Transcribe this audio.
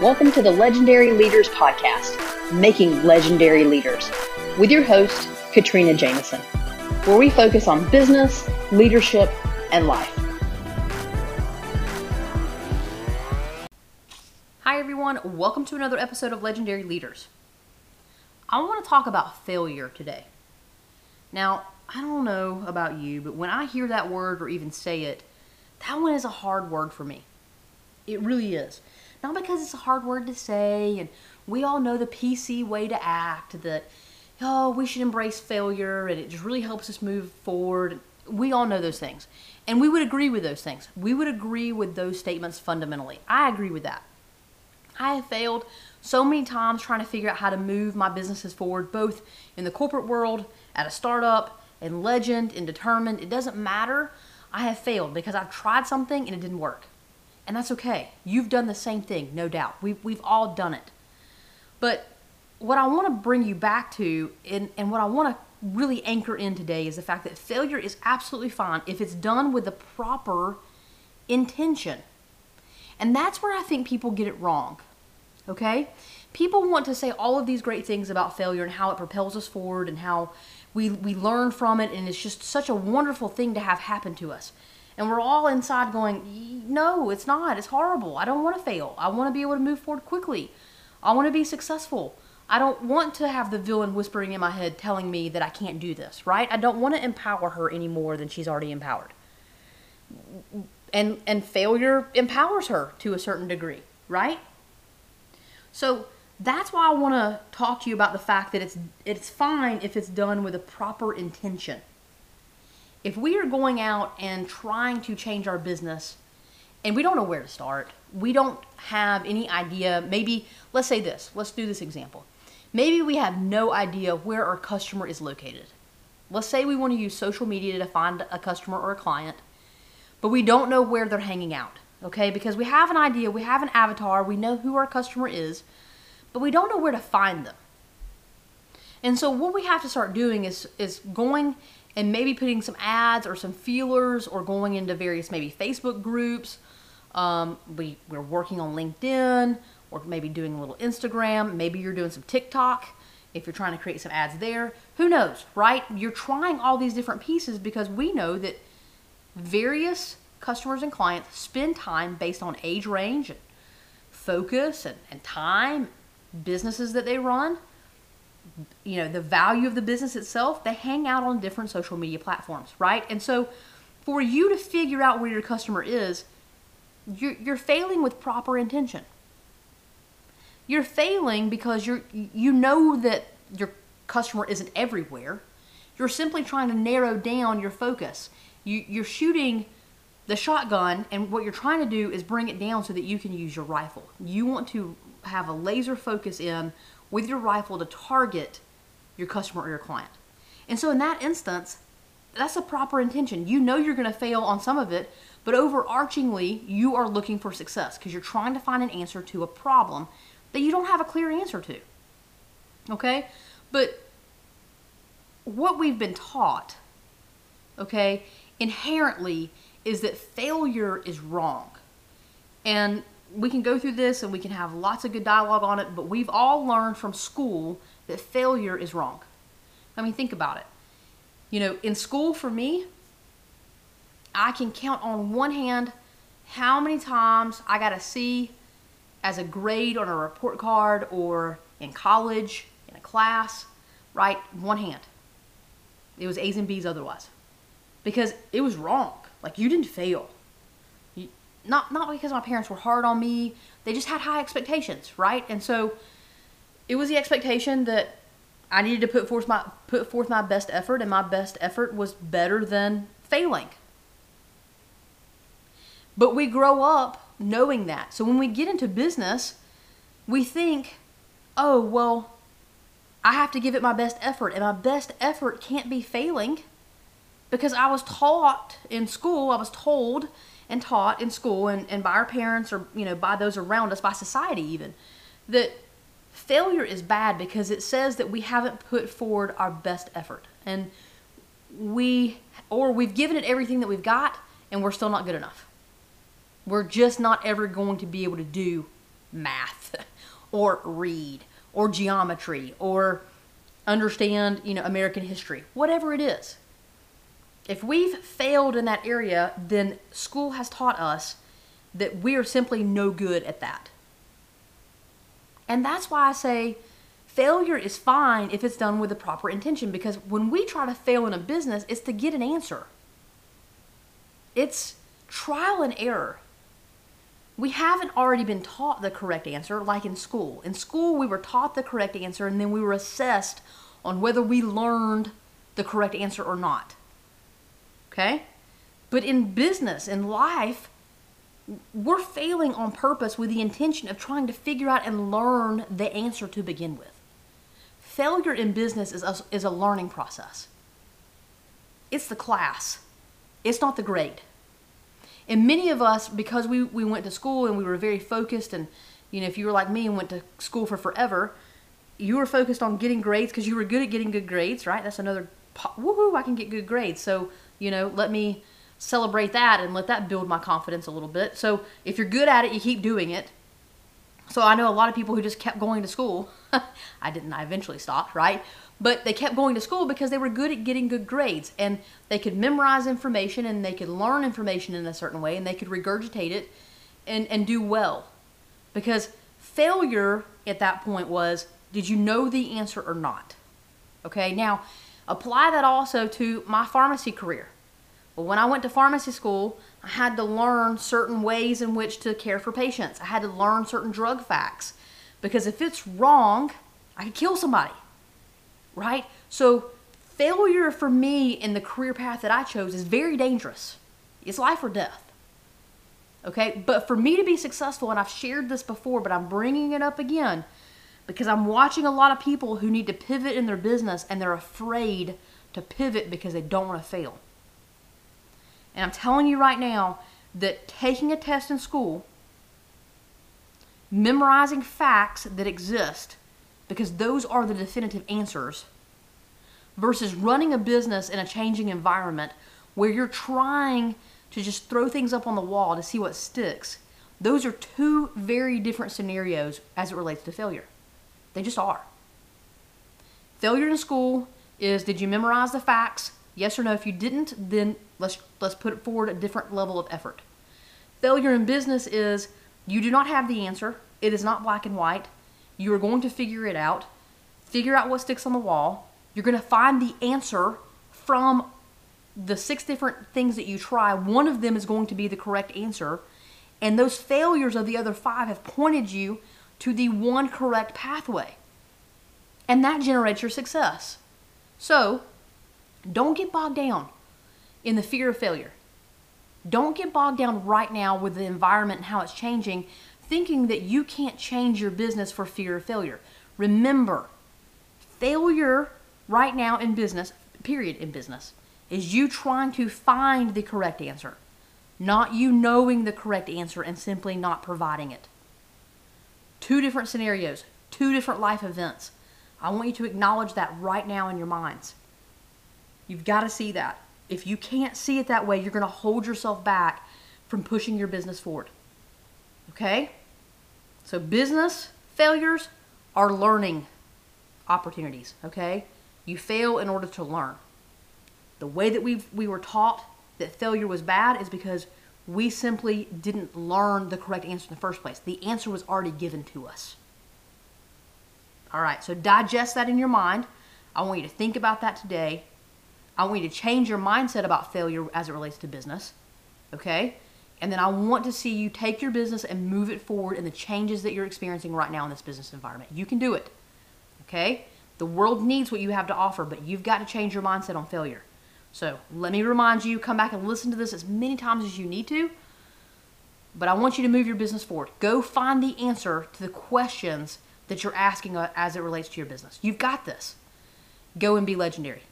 Welcome to the Legendary Leaders Podcast, Making Legendary Leaders, with your host, Katrina Jameson, where we focus on business, leadership, and life. Hi, everyone. Welcome to another episode of Legendary Leaders. I want to talk about failure today. Now, I don't know about you, but when I hear that word or even say it, that one is a hard word for me. It really is. Not because it's a hard word to say, and we all know the PC way to act that, oh, we should embrace failure and it just really helps us move forward. We all know those things. And we would agree with those things. We would agree with those statements fundamentally. I agree with that. I have failed so many times trying to figure out how to move my businesses forward, both in the corporate world, at a startup, in legend, in determined. It doesn't matter. I have failed because I've tried something and it didn't work. And that's okay. You've done the same thing, no doubt. We've, we've all done it. But what I want to bring you back to, and, and what I want to really anchor in today, is the fact that failure is absolutely fine if it's done with the proper intention. And that's where I think people get it wrong. Okay? People want to say all of these great things about failure and how it propels us forward and how we, we learn from it, and it's just such a wonderful thing to have happen to us. And we're all inside going, no, it's not. It's horrible. I don't want to fail. I want to be able to move forward quickly. I want to be successful. I don't want to have the villain whispering in my head telling me that I can't do this, right? I don't want to empower her any more than she's already empowered. And and failure empowers her to a certain degree, right? So that's why I want to talk to you about the fact that it's it's fine if it's done with a proper intention if we are going out and trying to change our business and we don't know where to start, we don't have any idea, maybe, let's say this, let's do this example. Maybe we have no idea where our customer is located. Let's say we want to use social media to find a customer or a client, but we don't know where they're hanging out, okay? Because we have an idea, we have an avatar, we know who our customer is, but we don't know where to find them. And so what we have to start doing is is going and maybe putting some ads or some feelers or going into various maybe Facebook groups. Um, we, we're working on LinkedIn or maybe doing a little Instagram. Maybe you're doing some TikTok if you're trying to create some ads there. Who knows, right? You're trying all these different pieces because we know that various customers and clients spend time based on age range and focus and, and time, businesses that they run you know the value of the business itself they hang out on different social media platforms right? And so for you to figure out where your customer is you're, you're failing with proper intention. You're failing because you're you know that your customer isn't everywhere. You're simply trying to narrow down your focus. You, you're shooting the shotgun and what you're trying to do is bring it down so that you can use your rifle. You want to have a laser focus in with your rifle to target your customer or your client. And so in that instance, that's a proper intention. You know you're going to fail on some of it, but overarchingly, you are looking for success because you're trying to find an answer to a problem that you don't have a clear answer to. Okay? But what we've been taught, okay, inherently is that failure is wrong. And we can go through this and we can have lots of good dialogue on it, but we've all learned from school that failure is wrong. I mean, think about it. You know, in school for me, I can count on one hand how many times I got a C as a grade on a report card or in college, in a class, right? One hand. It was A's and B's otherwise. Because it was wrong. Like, you didn't fail not not because my parents were hard on me. They just had high expectations, right? And so it was the expectation that I needed to put forth my put forth my best effort, and my best effort was better than failing. But we grow up knowing that. So when we get into business, we think, oh well, I have to give it my best effort, and my best effort can't be failing because I was taught in school, I was told and taught in school and, and by our parents or you know by those around us by society even that failure is bad because it says that we haven't put forward our best effort and we or we've given it everything that we've got and we're still not good enough we're just not ever going to be able to do math or read or geometry or understand, you know, American history, whatever it is. If we've failed in that area, then school has taught us that we are simply no good at that. And that's why I say failure is fine if it's done with the proper intention because when we try to fail in a business, it's to get an answer. It's trial and error. We haven't already been taught the correct answer like in school. In school, we were taught the correct answer and then we were assessed on whether we learned the correct answer or not. Okay? But in business, in life, we're failing on purpose with the intention of trying to figure out and learn the answer to begin with. Failure in business is a, is a learning process. It's the class, it's not the grade. And many of us, because we, we went to school and we were very focused, and you know, if you were like me and went to school for forever, you were focused on getting grades because you were good at getting good grades, right? That's another woohoo! I can get good grades. So you know, let me celebrate that and let that build my confidence a little bit. So if you're good at it, you keep doing it. So I know a lot of people who just kept going to school. I didn't, I eventually stopped, right? But they kept going to school because they were good at getting good grades and they could memorize information and they could learn information in a certain way and they could regurgitate it and, and do well. Because failure at that point was did you know the answer or not? Okay, now apply that also to my pharmacy career. Well, when I went to pharmacy school, I had to learn certain ways in which to care for patients. I had to learn certain drug facts because if it's wrong, I could kill somebody. Right? So, failure for me in the career path that I chose is very dangerous. It's life or death. Okay? But for me to be successful, and I've shared this before, but I'm bringing it up again because I'm watching a lot of people who need to pivot in their business and they're afraid to pivot because they don't want to fail. And I'm telling you right now that taking a test in school, memorizing facts that exist, because those are the definitive answers, versus running a business in a changing environment where you're trying to just throw things up on the wall to see what sticks, those are two very different scenarios as it relates to failure. They just are. Failure in school is did you memorize the facts? Yes or no. If you didn't, then let's let's put it forward a different level of effort. Failure in business is you do not have the answer. It is not black and white. You are going to figure it out. Figure out what sticks on the wall. You're going to find the answer from the six different things that you try. One of them is going to be the correct answer. And those failures of the other five have pointed you to the one correct pathway. And that generates your success. So, don't get bogged down in the fear of failure. Don't get bogged down right now with the environment and how it's changing, thinking that you can't change your business for fear of failure. Remember, failure right now in business, period, in business, is you trying to find the correct answer, not you knowing the correct answer and simply not providing it. Two different scenarios, two different life events. I want you to acknowledge that right now in your minds. You've got to see that. If you can't see it that way, you're going to hold yourself back from pushing your business forward. Okay? So, business failures are learning opportunities. Okay? You fail in order to learn. The way that we we were taught that failure was bad is because we simply didn't learn the correct answer in the first place. The answer was already given to us. All right, so digest that in your mind. I want you to think about that today. I want you to change your mindset about failure as it relates to business. Okay? And then I want to see you take your business and move it forward in the changes that you're experiencing right now in this business environment. You can do it. Okay? The world needs what you have to offer, but you've got to change your mindset on failure. So let me remind you, come back and listen to this as many times as you need to. But I want you to move your business forward. Go find the answer to the questions that you're asking uh, as it relates to your business. You've got this. Go and be legendary.